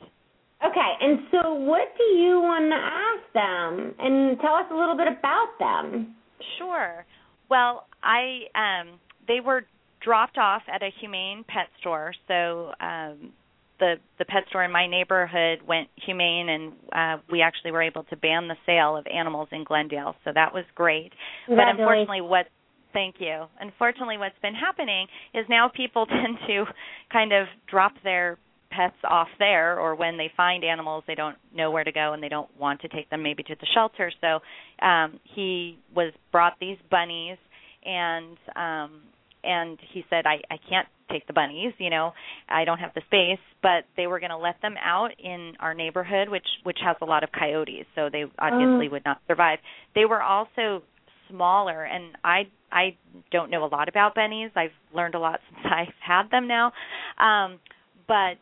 Okay, and so what do you want to ask them? And tell us a little bit about them. Sure. Well, I um they were dropped off at a humane pet store. So um the the pet store in my neighborhood went humane and uh we actually were able to ban the sale of animals in Glendale. So that was great. But unfortunately what thank you. Unfortunately what's been happening is now people tend to kind of drop their pets off there or when they find animals they don't know where to go and they don't want to take them maybe to the shelter so um he was brought these bunnies and um and he said i i can't take the bunnies you know. I don't have the space but they were going to let them out in our neighborhood which which has a lot of coyotes so they obviously Oh. would not survive. They were also smaller and i i don't know a lot about bunnies. I've learned a lot since i've had them now. Um but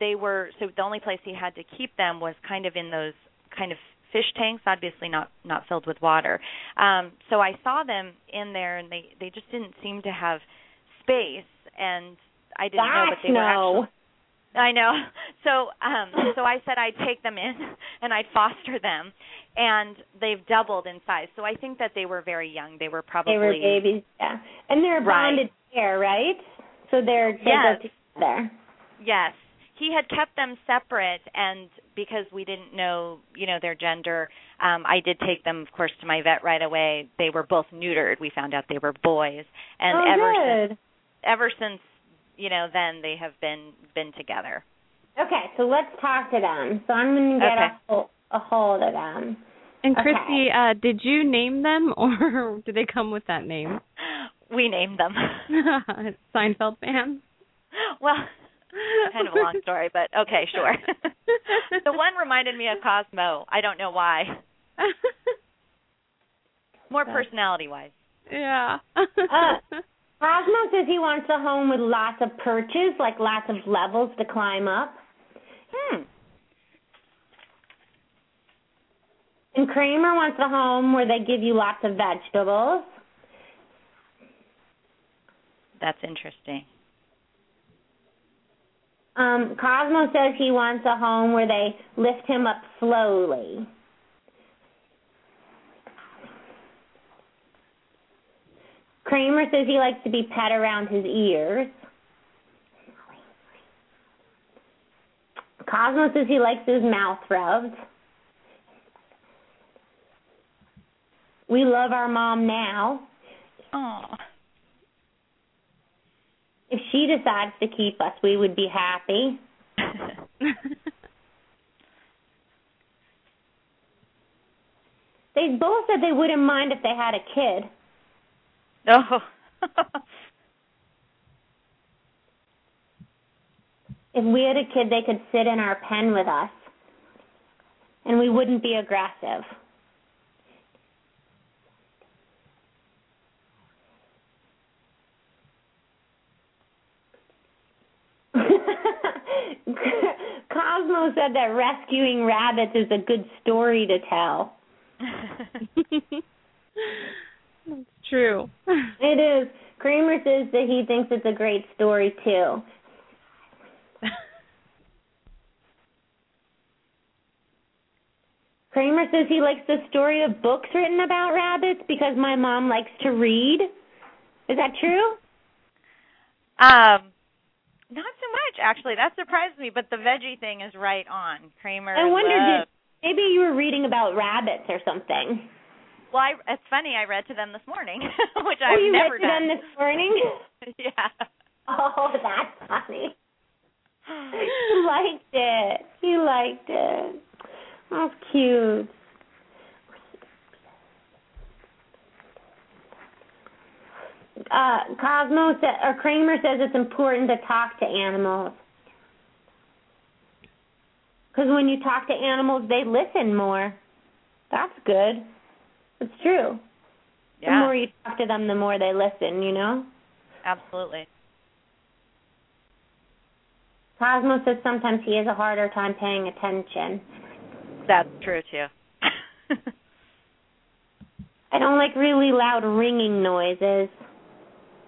they were so the only place he had to keep them was kind of in those kind of fish tanks obviously not not filled with water. Um so i saw them in there and they they just didn't seem to have space and i didn't know but they were no. actually I know. So um so I said I'd take them in and I'd foster them and they've doubled in size. So I think that they were very young. They were probably They were babies, yeah. And they're a Right. bonded pair, right? So they're they Yes. together. Yes. He had kept them separate and because we didn't know, you know, their gender, um I did take them of course to my vet right away. They were both neutered. We found out they were boys. And oh, ever good. since ever since, you know, then they have been been together. Okay, so let's talk to them. So I'm going to get Okay. a, hol- a hold of them. And Okay. Christy, uh, did you name them or did they come with that name? We named them. Seinfeld fans? well, kind of a long story, but okay, sure. the one reminded me of Cosmo. I don't know why. More personality wise. yeah. Uh, Cosmo says he wants a home with lots of perches, like lots of levels to climb up. Hmm. And Kramer wants a home where they give you lots of vegetables. That's interesting. Um, Cosmo says he wants a home where they lift him up slowly. Kramer says he likes to be pet around his ears. Cosmo says he likes his mouth rubbed. We love our mom now. Oh. If she decides to keep us, we would be happy. they both said they wouldn't mind if they had a kid. Oh. If we had a kid, they could sit in our pen with us, and we wouldn't be aggressive. Cosmo said that rescuing rabbits is a good story to tell. That's true. It is. Kramer says that he thinks it's a great story too. Kramer says he likes the story of books written about rabbits because my mom likes to read. Is that true? Um, not so much actually. That surprised me, but the veggie thing is right on. Kramer. I wondered if maybe you were reading about rabbits or something. Well, I, it's funny. I read to them this morning, which oh, I've you never read to done. them this morning? yeah. Oh, that's funny. He liked it. He liked it. That's cute. Uh, Cosmo sa- or Kramer says it's important to talk to animals. Because when you talk to animals, they listen more. That's good. It's true. Yeah. The more you talk to them, the more they listen, you know? Absolutely. Cosmo says sometimes he has a harder time paying attention. That's true too. I don't like really loud ringing noises.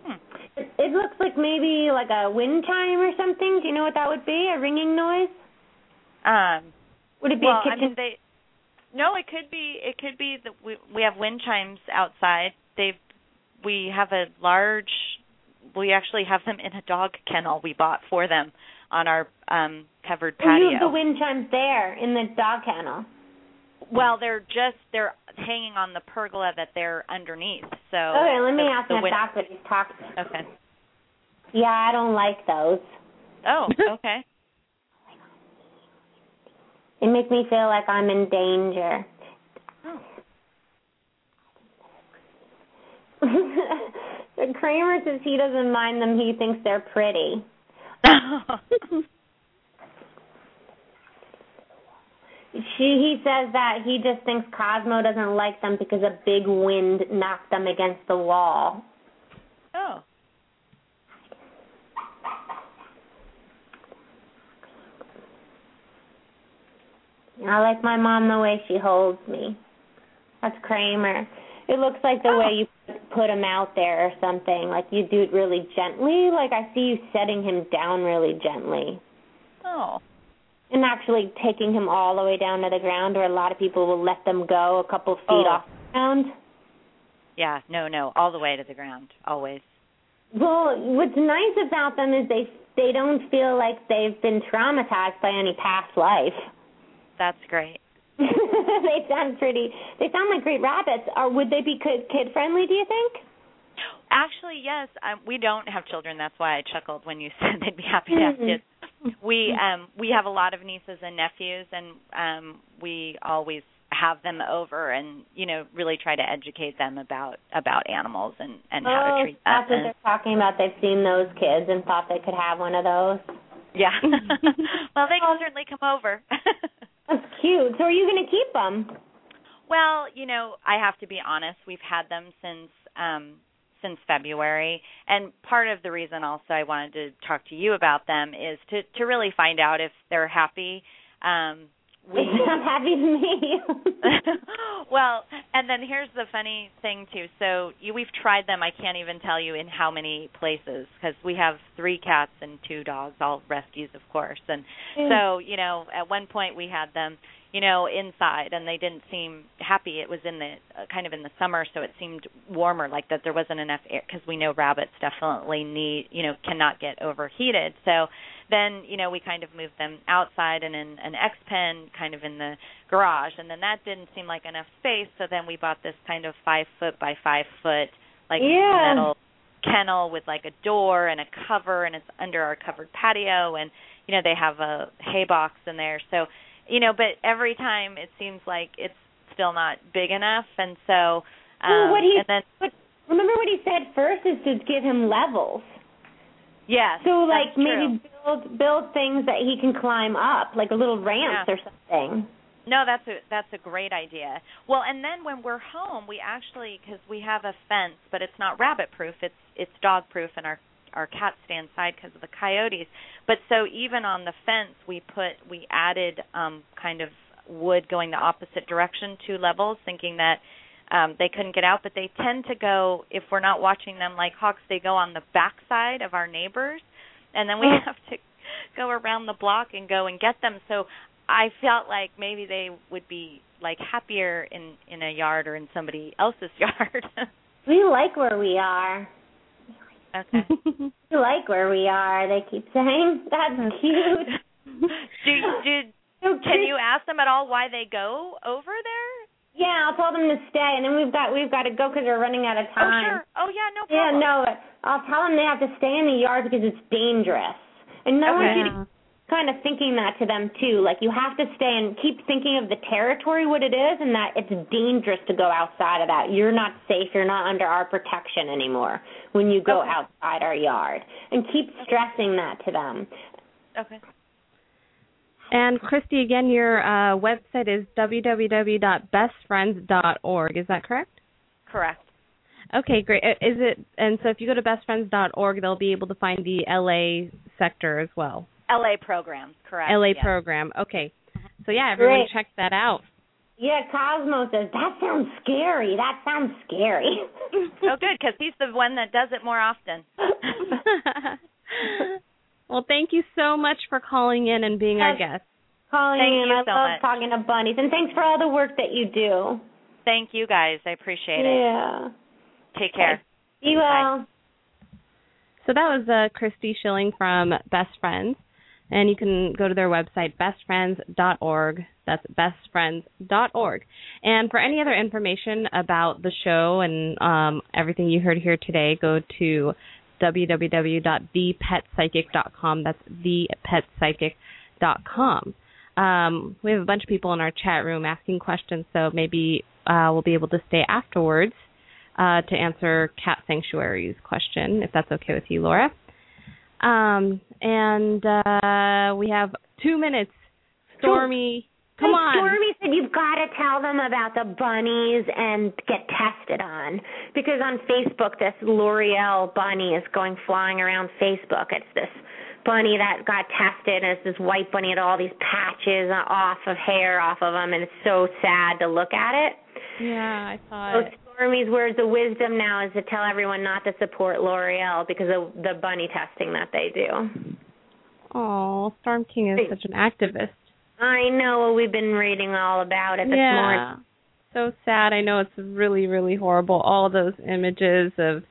Hmm. It, it looks like maybe like a wind chime or something. Do you know what that would be? A ringing noise? um. Would it be well, a I kitchen? mean, they. No, it could be. It could be that we we have wind chimes outside. They, we have a large. We actually have them in a dog kennel we bought for them on our um covered And you patio. have the wind chimes there in the dog kennel. Well, they're just they're hanging on the pergola that they're underneath. So okay, let me the, ask the him if wind- that's what he's talking. Okay. Yeah, I don't like those. Oh, okay. They makes me feel like I'm in danger. Oh. Kramer says he doesn't mind them. He thinks they're pretty. She he says that he just thinks Cosmo doesn't like them because a big wind knocked them against the wall. oh. I like my mom the way she holds me. That's Kramer. It looks like the Oh. way you put him out there or something. Like you do it really gently. Like I see you setting him down really gently. Oh. And actually taking him all the way down to the ground where a lot of people will let them go a couple feet Oh. off the ground. Yeah, no, no, all the way to the ground, always. Well, what's nice about them is they they don't feel like they've been traumatized by any past life. That's great. they sound pretty. They sound like great rabbits. Or would they be kid friendly? Do you think? Actually, yes. Um, we don't have children. That's why I chuckled when you said they'd be happy to have Mhm. kids. We um we have a lot of nieces and nephews, and um we always have them over and you know really try to educate them about about animals and and how oh, to treat them. that's what And- they're talking about. They've seen those kids and thought they could have one of those. yeah. well, they can certainly come over. That's cute. So are you going to keep them? Well, you know, I have to be honest. We've had them since um since February, and part of the reason also I wanted to talk to you about them is to to really find out if they're happy. Um we I'm happy to meet you. well, and then here's the funny thing too. So you, we've tried them. I can't even tell you in how many places because we have three cats and two dogs, all rescues, of course. And mm. so you know, at one point we had them, you know, inside, and they didn't seem happy. It was in the uh, kind of in the summer, so it seemed warmer, like that there wasn't enough air because we know rabbits definitely need, you know, cannot get overheated. So then you know we kind of moved them outside and in an X pen kind of in the garage and then that didn't seem like enough space so then we bought this kind of five foot by five foot like Yeah. metal kennel with like a door and a cover and it's under our covered patio and you know they have a hay box in there so you know but every time it seems like it's still not big enough and so um well, what he and then what, remember what he said first is to give him levels yeah so like that's true. maybe build build things that he can climb up like a little ramp Yeah. or something No, that's a that's a great idea. Well, and then when we're home, we actually because we have a fence, but it's not rabbit proof. It's it's dog proof, and our our cats stay inside because of the coyotes. But so even on the fence, we put we added um kind of wood going the opposite direction, two levels, thinking that um they couldn't get out. But they tend to go if we're not watching them like hawks. They go on the back side of our neighbors, and then we Oh. have to go around the block and go and get them. So I felt like maybe they would be like happier in in a yard or in somebody else's yard. we like where we are okay. we like where we are they keep saying that's mm. cute Do do So can you ask them at all why they go over there? yeah i'll tell them to stay and then we've got we've got to go because we're running out of time. Oh time sure. Oh yeah, no problem. Yeah, no, I'll tell them they have to stay in the yard because it's dangerous. And no want Okay. you to kind of thinking that to them too. Like you have to stay and keep thinking of the territory, what it is, and that it's dangerous to go outside of that. You're not safe. You're not under our protection anymore when you go Okay. outside our yard. And keep stressing that to them. Okay. And Christy, again, your uh, website is www.bestfriends.org. Is that correct? Correct. Okay, great. Is it? And so if you go to bestfriends.org, they'll be able to find the LA sector as well. LA programs, correct. LA yes. program. Okay. So yeah, everyone Great. check that out. Yeah, Cosmo says that sounds scary. That sounds scary. Oh good, because he's the one that does it more often. well, thank you so much for calling in and being our guest. Calling Thank in. you I so love much. talking to bunnies, and thanks for all the work that you do. Thank you guys. I appreciate it. Yeah. Take care. You Bye. So that was uh, Christy Schilling from Best Friends, and you can go to their website bestfriends.org. That's bestfriends.org. And for any other information about the show and um, everything you heard here today, go to www.thepetpsychic.com. That's thepetpsychic.com. Um, we have a bunch of people in our chat room asking questions, so maybe uh, we'll be able to stay afterwards uh, to answer Cat Sanctuary's question, if that's okay with you, Laura. Um, and uh, we have two minutes. Stormy, come hey, on. Stormy said you've got to tell them about the bunnies and get tested on because on Facebook this L'Oreal bunny is going flying around Facebook. It's this bunny that got tested and it's this white bunny with all these patches off of hair off of them and it's so sad to look at it. Yeah, I saw So it. Stormy's words of wisdom now is to tell everyone not to support L'Oreal because of the bunny testing that they do. Oh, Storm King is such an activist. I know we've been reading all about it this morning. yeah. So sad. I know it's really, really horrible. All those images of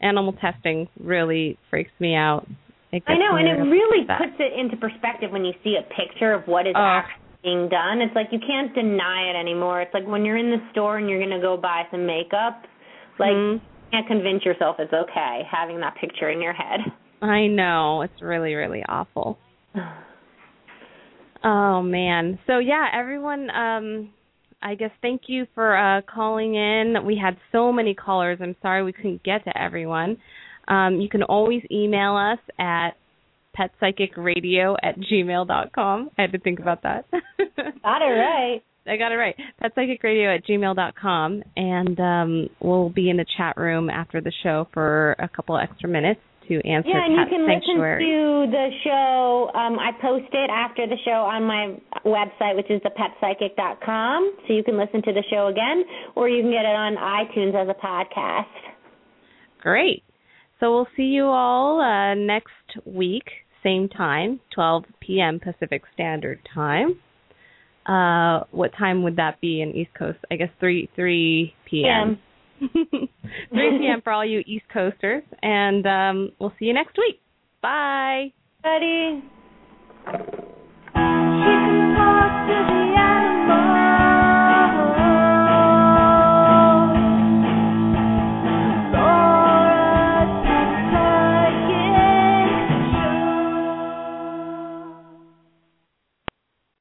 animal testing really freaks me out. I know, and it really puts it into perspective when you see a picture of what is Oh. actually being done. It's like you can't deny it anymore. It's like when you're in the store and you're going to go buy some makeup, like Mhm. you can't convince yourself it's okay having that picture in your head. I know. It's really, really awful. Oh man. So yeah, everyone um I guess thank you for uh calling in. We had so many callers. I'm sorry we couldn't get to everyone. Um you can always email us at petpsychicradio at gmail dot com. I had to think about that. Got it right. I got it right. Petpsychicradio at gmail dot com and um we'll be in the chat room after the show for a couple extra minutes to answer Yeah, and you can Sanctuary. listen to the show. Um, I post it after the show on my website, which is thepetpsychic.com. So you can listen to the show again, or you can get it on iTunes as a podcast. Great. So we'll see you all uh, next week, same time, 12 p.m. Pacific Standard Time. Uh, what time would that be in East Coast? I guess 3 3 p.m. 3 p.m. for all you East Coasters, and um, we'll see you next week. Bye. Buddy.